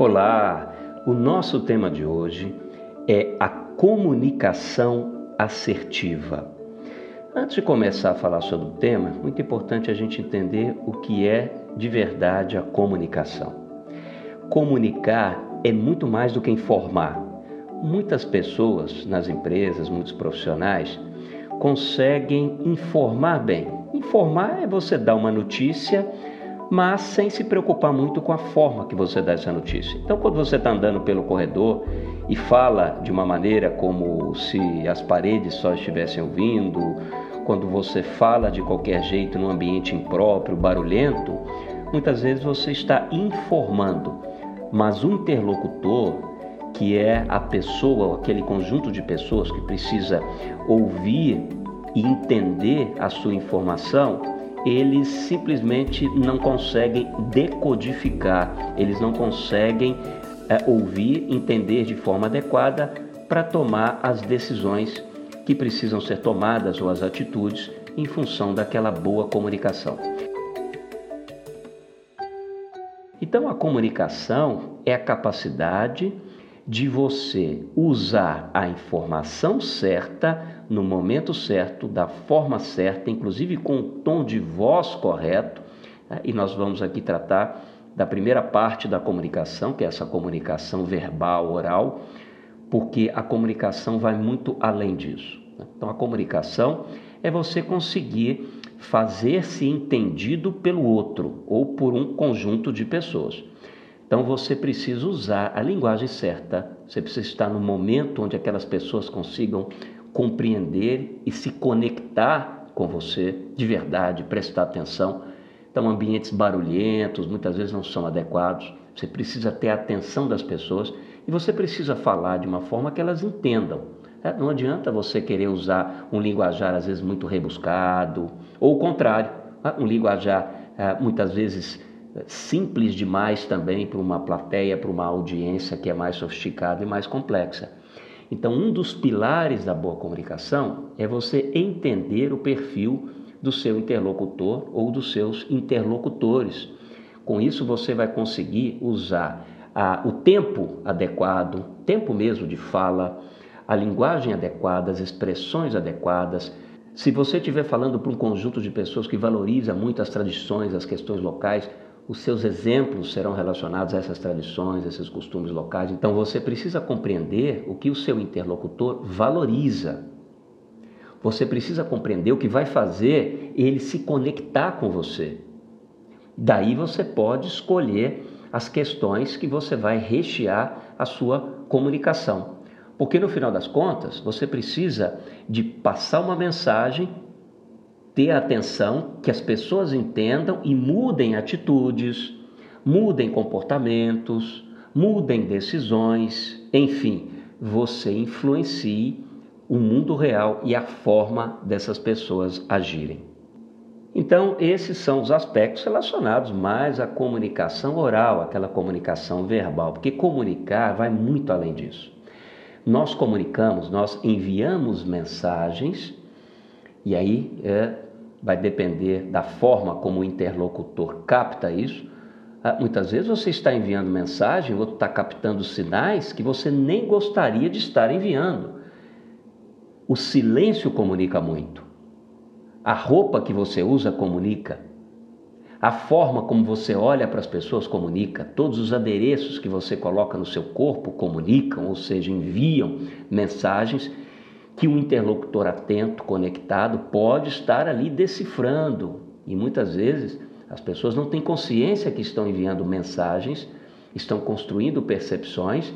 Olá! O nosso tema de hoje é a comunicação assertiva. Antes de começar a falar sobre o tema, muito importante a gente entender o que é de verdade a comunicação. Comunicar é muito mais do que informar. Muitas pessoas nas empresas, muitos profissionais, conseguem informar bem. Informar é você dar uma notícia mas sem se preocupar muito com a forma que você dá essa notícia. Então, quando você está andando pelo corredor e fala de uma maneira como se as paredes só estivessem ouvindo, quando você fala de qualquer jeito num ambiente impróprio, barulhento, muitas vezes você está informando, mas o interlocutor, que é a pessoa, aquele conjunto de pessoas que precisa ouvir e entender a sua informação, eles simplesmente não conseguem decodificar, eles não conseguem é, ouvir, entender de forma adequada para tomar as decisões que precisam ser tomadas ou as atitudes em função daquela boa comunicação. Então, a comunicação é a capacidade de você usar a informação certa no momento certo, da forma certa, inclusive com o tom de voz correto. Né? E nós vamos aqui tratar da primeira parte da comunicação, que é essa comunicação verbal, oral, porque a comunicação vai muito além disso. Né? Então, a comunicação é você conseguir fazer-se entendido pelo outro ou por um conjunto de pessoas. Então você precisa usar a linguagem certa, você precisa estar no momento onde aquelas pessoas consigam compreender e se conectar com você de verdade, prestar atenção. Então, ambientes barulhentos muitas vezes não são adequados. Você precisa ter a atenção das pessoas e você precisa falar de uma forma que elas entendam. É, não adianta você querer usar um linguajar às vezes muito rebuscado, ou o contrário, né? um linguajar é, muitas vezes simples demais também para uma plateia, para uma audiência que é mais sofisticada e mais complexa. Então, um dos pilares da boa comunicação é você entender o perfil do seu interlocutor ou dos seus interlocutores. Com isso, você vai conseguir usar a, o tempo adequado, tempo mesmo de fala, a linguagem adequada, as expressões adequadas. Se você estiver falando para um conjunto de pessoas que valoriza muito as tradições, as questões locais, os seus exemplos serão relacionados a essas tradições, esses costumes locais. Então você precisa compreender o que o seu interlocutor valoriza. Você precisa compreender o que vai fazer ele se conectar com você. Daí você pode escolher as questões que você vai rechear a sua comunicação. Porque no final das contas, você precisa de passar uma mensagem ter atenção que as pessoas entendam e mudem atitudes, mudem comportamentos, mudem decisões, enfim, você influencie o mundo real e a forma dessas pessoas agirem. Então, esses são os aspectos relacionados mais à comunicação oral, aquela comunicação verbal, porque comunicar vai muito além disso. Nós comunicamos, nós enviamos mensagens e aí é, vai depender da forma como o interlocutor capta isso. Ah, muitas vezes você está enviando mensagem, o outro está captando sinais que você nem gostaria de estar enviando. O silêncio comunica muito. A roupa que você usa comunica. A forma como você olha para as pessoas comunica. Todos os adereços que você coloca no seu corpo comunicam, ou seja, enviam mensagens que o interlocutor atento, conectado, pode estar ali decifrando. E muitas vezes as pessoas não têm consciência que estão enviando mensagens, estão construindo percepções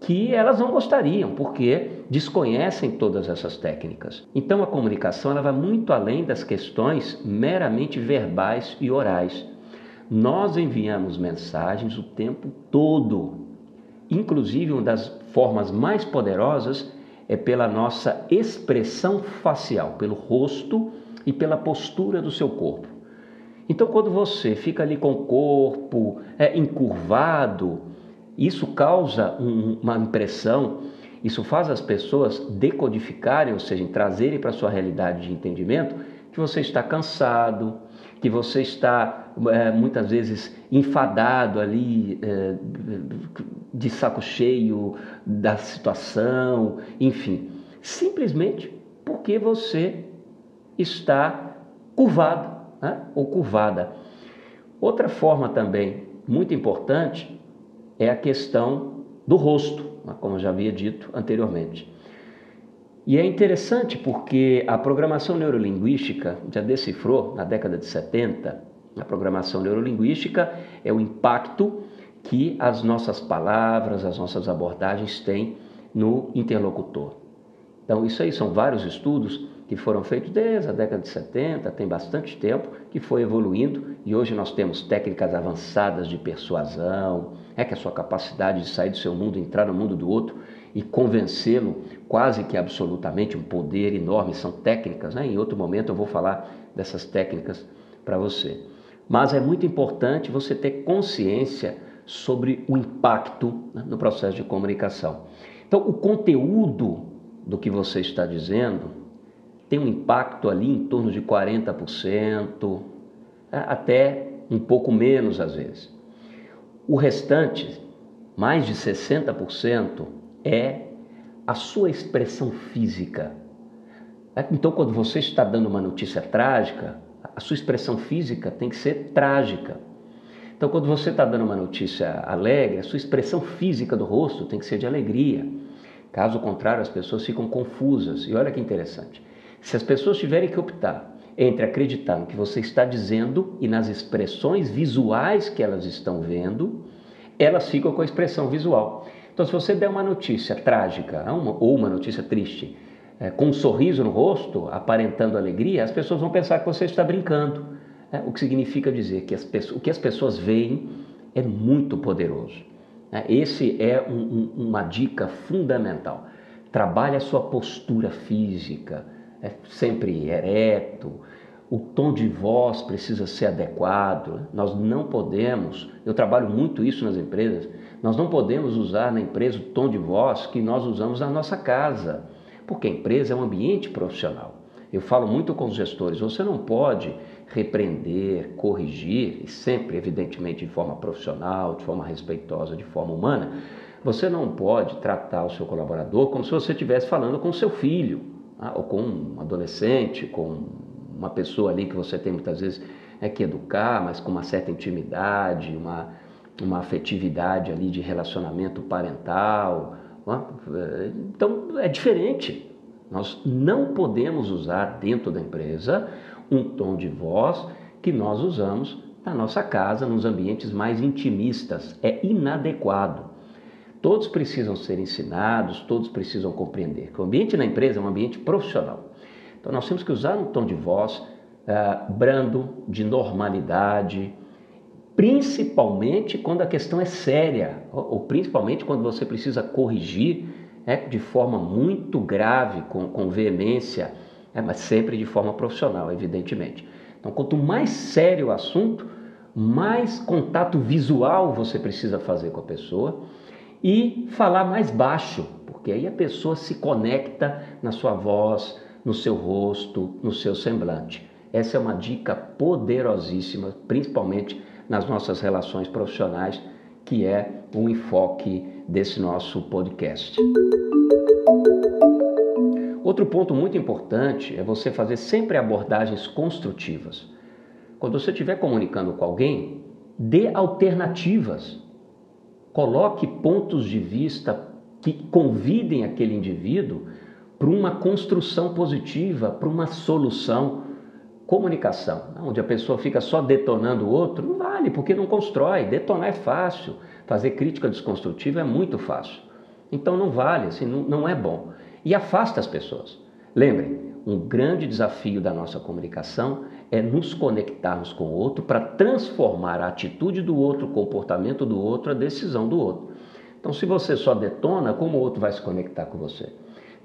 que elas não gostariam, porque desconhecem todas essas técnicas. Então a comunicação ela vai muito além das questões meramente verbais e orais. Nós enviamos mensagens o tempo todo. Inclusive, uma das formas mais poderosas é pela nossa expressão facial, pelo rosto e pela postura do seu corpo. Então, quando você fica ali com o corpo é, encurvado, isso causa um, uma impressão, isso faz as pessoas decodificarem, ou seja, trazerem para a sua realidade de entendimento que você está cansado, que você está é, muitas vezes enfadado ali, é, de saco cheio da situação, enfim, simplesmente porque você está curvado né? ou curvada. Outra forma também muito importante é a questão do rosto, né? como eu já havia dito anteriormente. E é interessante porque a programação neurolinguística já decifrou na década de 70, a programação neurolinguística é o impacto que as nossas palavras, as nossas abordagens têm no interlocutor. Então, isso aí são vários estudos que foram feitos desde a década de 70, tem bastante tempo, que foi evoluindo e hoje nós temos técnicas avançadas de persuasão, é que a sua capacidade de sair do seu mundo, entrar no mundo do outro e convencê-lo quase que absolutamente, um poder enorme, são técnicas, né? em outro momento eu vou falar dessas técnicas para você. Mas é muito importante você ter consciência sobre o impacto né, no processo de comunicação. Então, o conteúdo do que você está dizendo tem um impacto ali em torno de 40%, é, até um pouco menos às vezes. O restante, mais de 60%, é a sua expressão física. É, então, quando você está dando uma notícia trágica, a sua expressão física tem que ser trágica. Então, quando você está dando uma notícia alegre, a sua expressão física do rosto tem que ser de alegria. Caso contrário, as pessoas ficam confusas. E olha que interessante. Se as pessoas tiverem que optar entre acreditar no que você está dizendo e nas expressões visuais que elas estão vendo, elas ficam com a expressão visual. Então, se você der uma notícia trágica ou uma notícia triste, é, com um sorriso no rosto, aparentando alegria, as pessoas vão pensar que você está brincando. É, o que significa dizer que as pessoas, o que as pessoas veem é muito poderoso. É, esse é um, um, uma dica fundamental. Trabalhe a sua postura física, é sempre ereto, o tom de voz precisa ser adequado. Nós não podemos, eu trabalho muito isso nas empresas, nós não podemos usar na empresa o tom de voz que nós usamos na nossa casa, porque a empresa é um ambiente profissional. Eu falo muito com os gestores, você não pode repreender, corrigir, e sempre, evidentemente, de forma profissional, de forma respeitosa, de forma humana. Você não pode tratar o seu colaborador como se você estivesse falando com seu filho, ah, ou com um adolescente, com uma pessoa ali que você tem muitas vezes é, que educar, mas com uma certa intimidade, uma, uma afetividade ali de relacionamento parental. É? Então é diferente. Nós não podemos usar dentro da empresa um tom de voz que nós usamos na nossa casa, nos ambientes mais intimistas. É inadequado. Todos precisam ser ensinados, todos precisam compreender que o ambiente na empresa é um ambiente profissional. Então nós temos que usar um tom de voz uh, brando, de normalidade, principalmente quando a questão é séria, ou, ou principalmente quando você precisa corrigir é, de forma muito grave, com, com veemência, é, mas sempre de forma profissional, evidentemente. Então, quanto mais sério o assunto, mais contato visual você precisa fazer com a pessoa e falar mais baixo, porque aí a pessoa se conecta na sua voz, no seu rosto, no seu semblante. Essa é uma dica poderosíssima, principalmente nas nossas relações profissionais, que é o enfoque desse nosso podcast. Outro ponto muito importante é você fazer sempre abordagens construtivas. Quando você estiver comunicando com alguém, dê alternativas. Coloque pontos de vista que convidem aquele indivíduo para uma construção positiva, para uma solução comunicação, onde a pessoa fica só detonando o outro, não vale, porque não constrói. Detonar é fácil, fazer crítica desconstrutiva é muito fácil. Então não vale, assim, não, não é bom. E afasta as pessoas. Lembrem, um grande desafio da nossa comunicação é nos conectarmos com o outro para transformar a atitude do outro, o comportamento do outro, a decisão do outro. Então, se você só detona, como o outro vai se conectar com você?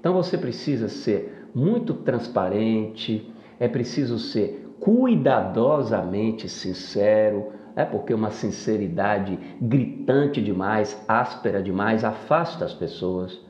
Então, você precisa ser muito transparente, é preciso ser cuidadosamente sincero, é porque uma sinceridade gritante demais, áspera demais, afasta as pessoas.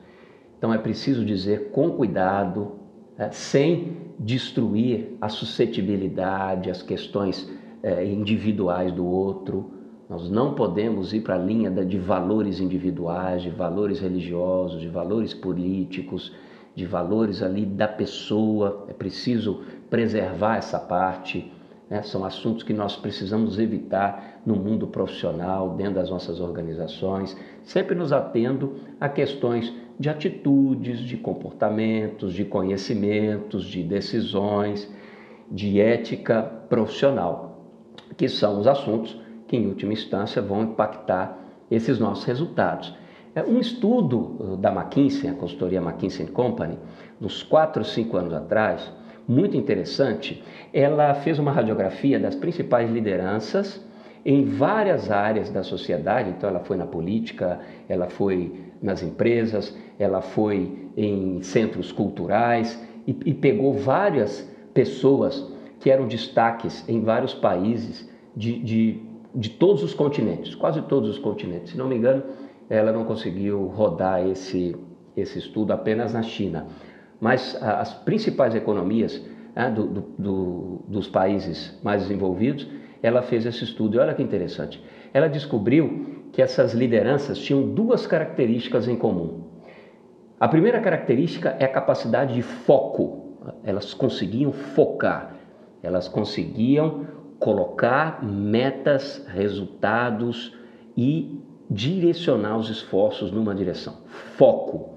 Então é preciso dizer com cuidado, é, sem destruir a suscetibilidade, as questões é, individuais do outro. Nós não podemos ir para a linha de valores individuais, de valores religiosos, de valores políticos, de valores ali da pessoa. É preciso preservar essa parte. Né? São assuntos que nós precisamos evitar no mundo profissional, dentro das nossas organizações, sempre nos atendo a questões de atitudes, de comportamentos, de conhecimentos, de decisões, de ética profissional, que são os assuntos que, em última instância, vão impactar esses nossos resultados. É, um estudo uh, da McKinsey, a consultoria McKinsey Company, uns 4 ou 5 anos atrás, muito interessante, ela fez uma radiografia das principais lideranças em várias áreas da sociedade. Então, ela foi na política, ela foi nas empresas, ela foi em centros culturais e, e pegou várias pessoas que eram destaques em vários países de, de, de todos os continentes, quase todos os continentes. Se não me engano, ela não conseguiu rodar esse, esse estudo apenas na China. Mas as principais economias né, do, do, do, dos países mais desenvolvidos, ela fez esse estudo. E olha que interessante. Ela descobriu que essas lideranças tinham duas características em comum. A primeira característica é a capacidade de foco. Elas conseguiam focar, elas conseguiam colocar metas, resultados e direcionar os esforços numa direção. Foco.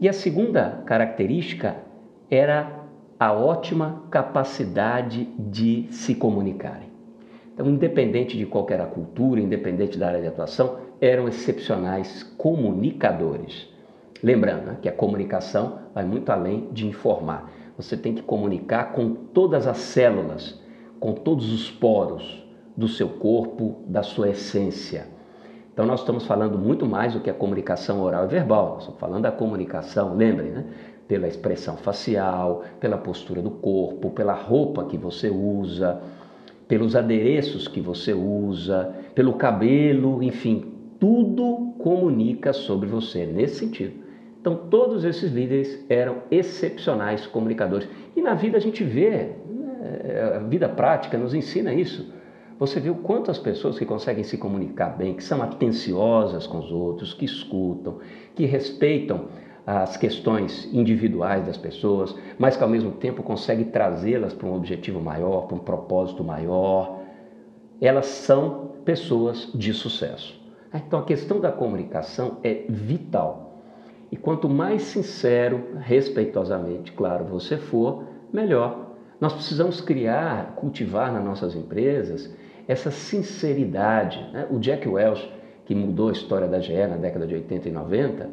E a segunda característica era a ótima capacidade de se comunicarem. Então, independente de qualquer cultura, independente da área de atuação, eram excepcionais comunicadores. Lembrando né, que a comunicação vai muito além de informar. Você tem que comunicar com todas as células, com todos os poros do seu corpo, da sua essência. Então nós estamos falando muito mais do que a comunicação oral e verbal. Nós estamos falando da comunicação, lembrem, né? Pela expressão facial, pela postura do corpo, pela roupa que você usa, pelos adereços que você usa, pelo cabelo, enfim, tudo comunica sobre você nesse sentido. Então todos esses líderes eram excepcionais comunicadores. E na vida a gente vê? A vida prática nos ensina isso você viu quantas pessoas que conseguem se comunicar bem, que são atenciosas com os outros, que escutam, que respeitam as questões individuais das pessoas, mas que ao mesmo tempo conseguem trazê-las para um objetivo maior, para um propósito maior. Elas são pessoas de sucesso. Então a questão da comunicação é vital. E quanto mais sincero, respeitosamente, claro, você for, melhor. Nós precisamos criar, cultivar nas nossas empresas essa sinceridade. Né? O Jack Welch, que mudou a história da GE na década de 80 e 90,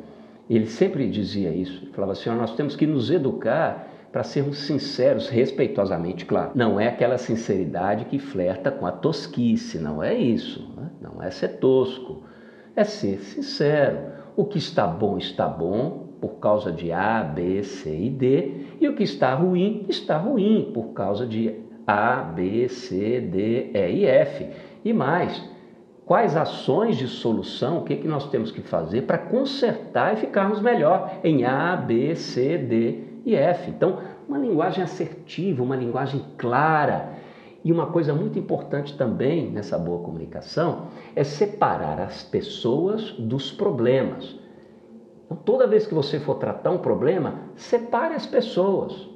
ele sempre dizia isso. Ele falava assim: nós temos que nos educar para sermos sinceros, respeitosamente, claro. Não é aquela sinceridade que flerta com a tosquice, não é isso. Né? Não é ser tosco, é ser sincero. O que está bom, está bom por causa de A, B, C e D, e o que está ruim, está ruim por causa de a, B, C, D, E e F. E mais, quais ações de solução, o que, que nós temos que fazer para consertar e ficarmos melhor em A, B, C, D e F. Então, uma linguagem assertiva, uma linguagem clara. E uma coisa muito importante também nessa boa comunicação é separar as pessoas dos problemas. Então, toda vez que você for tratar um problema, separe as pessoas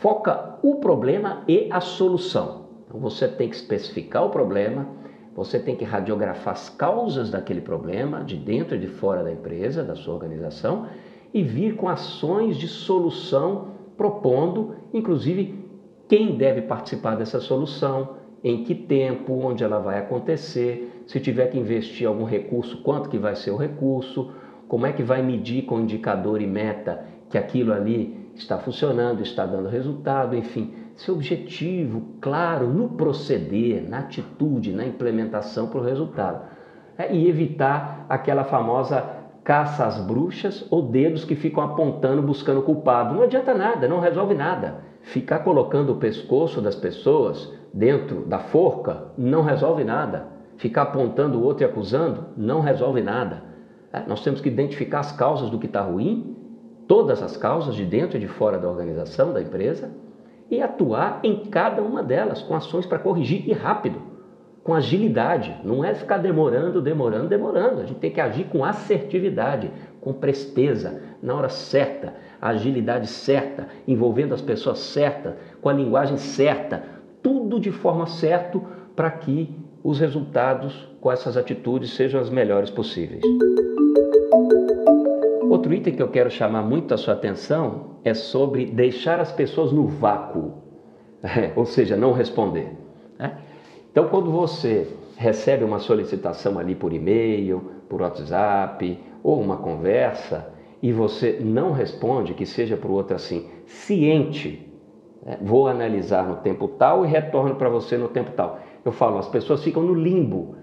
foca o problema e a solução. Então você tem que especificar o problema, você tem que radiografar as causas daquele problema, de dentro e de fora da empresa, da sua organização, e vir com ações de solução, propondo, inclusive, quem deve participar dessa solução, em que tempo, onde ela vai acontecer, se tiver que investir algum recurso, quanto que vai ser o recurso, como é que vai medir com indicador e meta que aquilo ali está funcionando, está dando resultado, enfim, seu objetivo claro no proceder, na atitude, na implementação para o resultado. É, e evitar aquela famosa caça às bruxas ou dedos que ficam apontando, buscando culpado. Não adianta nada, não resolve nada. Ficar colocando o pescoço das pessoas dentro da forca não resolve nada. Ficar apontando o outro e acusando não resolve nada. É, nós temos que identificar as causas do que está ruim todas as causas de dentro e de fora da organização, da empresa, e atuar em cada uma delas com ações para corrigir e rápido, com agilidade. Não é ficar demorando, demorando, demorando. A gente tem que agir com assertividade, com presteza, na hora certa, agilidade certa, envolvendo as pessoas certas, com a linguagem certa, tudo de forma certa para que os resultados com essas atitudes sejam as melhores possíveis. Outro item que eu quero chamar muito a sua atenção é sobre deixar as pessoas no vácuo, é, ou seja, não responder. Né? Então, quando você recebe uma solicitação ali por e-mail, por WhatsApp ou uma conversa e você não responde, que seja para o outro assim, ciente, né? vou analisar no tempo tal e retorno para você no tempo tal. Eu falo, as pessoas ficam no limbo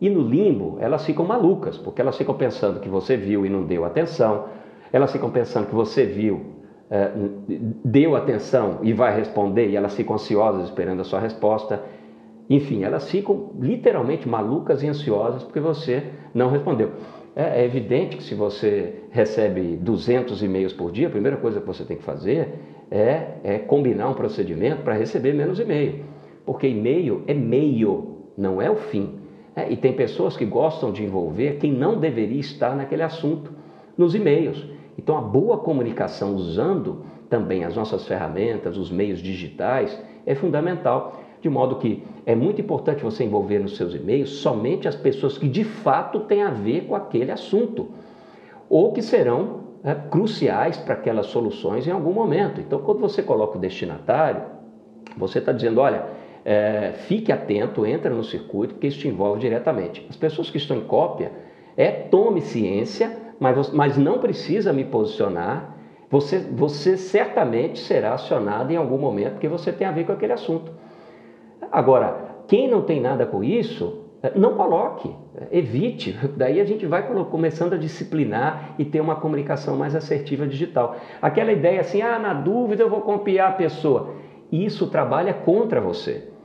e no limbo, elas ficam malucas, porque elas ficam pensando que você viu e não deu atenção, elas ficam pensando que você viu, é, deu atenção e vai responder, e elas ficam ansiosas esperando a sua resposta. Enfim, elas ficam literalmente malucas e ansiosas porque você não respondeu. É, é evidente que se você recebe 200 e-mails por dia, a primeira coisa que você tem que fazer é, é combinar um procedimento para receber menos e-mail. Porque e-mail é meio, não é o fim. É, e tem pessoas que gostam de envolver quem não deveria estar naquele assunto nos e-mails. Então, a boa comunicação usando também as nossas ferramentas, os meios digitais, é fundamental. De modo que é muito importante você envolver nos seus e-mails somente as pessoas que de fato têm a ver com aquele assunto ou que serão é, cruciais para aquelas soluções em algum momento. Então, quando você coloca o destinatário, você está dizendo: olha, é, fique atento, entra no circuito, porque isso te envolve diretamente. As pessoas que estão em cópia, é tome ciência, mas, mas não precisa me posicionar. Você, você certamente será acionado em algum momento, porque você tem a ver com aquele assunto. Agora, quem não tem nada com isso, é, não coloque, evite. Daí a gente vai começando a disciplinar e ter uma comunicação mais assertiva digital. Aquela ideia assim, ah, na dúvida eu vou copiar a pessoa. Isso trabalha contra você.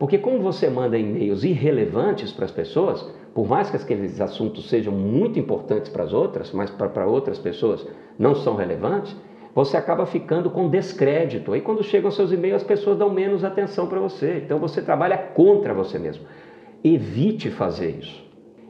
Porque como você manda e-mails irrelevantes para as pessoas, por mais que aqueles assuntos sejam muito importantes para as outras, mas para outras pessoas não são relevantes, você acaba ficando com descrédito. Aí quando chegam seus e-mails, as pessoas dão menos atenção para você. Então você trabalha contra você mesmo. Evite fazer isso.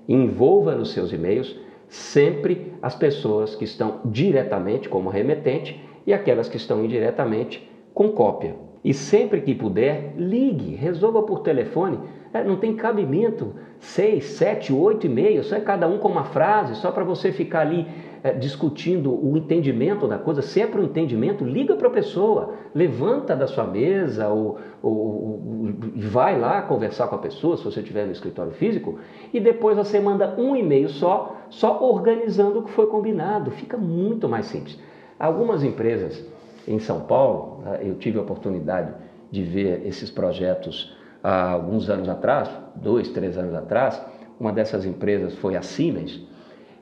Envolva nos seus e-mails sempre as pessoas que estão diretamente como remetente e aquelas que estão indiretamente com cópia. E sempre que puder, ligue, resolva por telefone. É, não tem cabimento seis, sete, oito e-mails, só é cada um com uma frase, só para você ficar ali é, discutindo o entendimento da coisa. Se é para o entendimento, liga para a pessoa, levanta da sua mesa ou, ou, ou, vai lá conversar com a pessoa, se você estiver no escritório físico, e depois você manda um e-mail só, só organizando o que foi combinado. Fica muito mais simples. Algumas empresas em São Paulo, né, eu tive a oportunidade de ver esses projetos há alguns anos atrás, dois, três anos atrás. Uma dessas empresas foi a Siemens.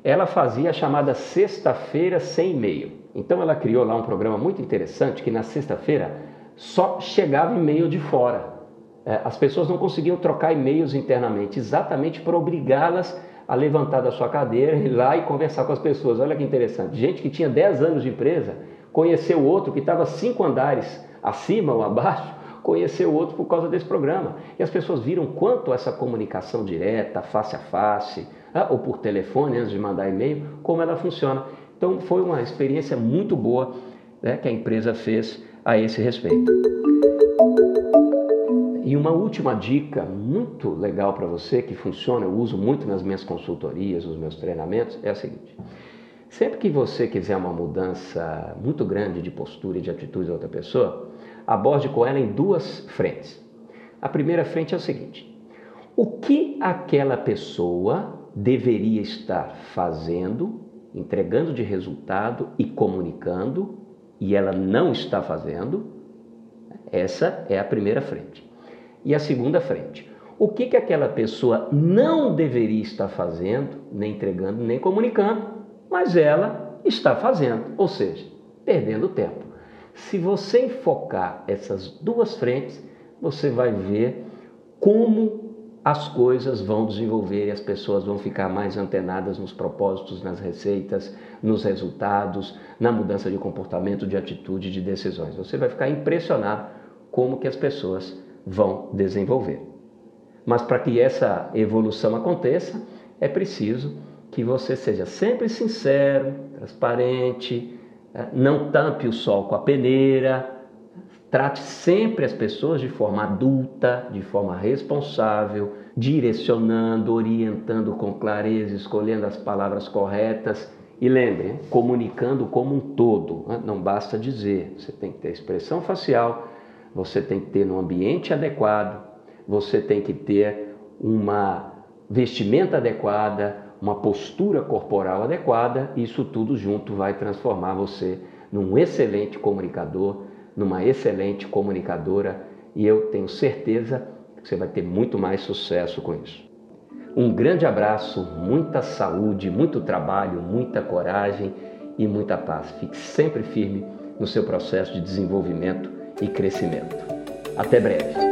Ela fazia a chamada Sexta-feira Sem E-mail. Então ela criou lá um programa muito interessante que na sexta-feira só chegava e-mail de fora. É, as pessoas não conseguiam trocar e-mails internamente, exatamente para obrigá-las a levantar da sua cadeira, ir lá e conversar com as pessoas. Olha que interessante. Gente que tinha 10 anos de empresa conheceu outro que estava cinco andares acima ou abaixo, conheceu outro por causa desse programa. E as pessoas viram quanto essa comunicação direta, face a face, ah, ou por telefone, antes de mandar e-mail, como ela funciona. Então foi uma experiência muito boa né, que a empresa fez a esse respeito. E uma última dica muito legal para você, que funciona, eu uso muito nas minhas consultorias, nos meus treinamentos, é a seguinte. Sempre que você quiser uma mudança muito grande de postura e de atitude da outra pessoa, aborde com ela em duas frentes. A primeira frente é o seguinte: o que aquela pessoa deveria estar fazendo, entregando de resultado e comunicando, e ela não está fazendo? Essa é a primeira frente. E a segunda frente: o que, que aquela pessoa não deveria estar fazendo, nem entregando, nem comunicando, mas ela está fazendo, ou seja, perdendo tempo. Se você enfocar essas duas frentes, você vai ver como as coisas vão desenvolver e as pessoas vão ficar mais antenadas nos propósitos, nas receitas, nos resultados, na mudança de comportamento, de atitude, de decisões. Você vai ficar impressionado como que as pessoas vão desenvolver. Mas para que essa evolução aconteça, é preciso que você seja sempre sincero, transparente, eh, não tampe o sol com a peneira, Trate sempre as pessoas de forma adulta, de forma responsável, direcionando, orientando com clareza, escolhendo as palavras corretas. E lembre, comunicando como um todo, né? não basta dizer, você tem que ter expressão facial, você tem que ter no ambiente adequado, você tem que ter uma vestimenta adequada, uma postura corporal adequada, isso tudo junto vai transformar você num excelente comunicador numa excelente comunicadora e eu tenho certeza que você vai ter muito mais sucesso com isso. Um grande abraço, muita saúde, muito trabalho, muita coragem e muita paz. Fique sempre firme no seu processo de desenvolvimento e crescimento. Até breve.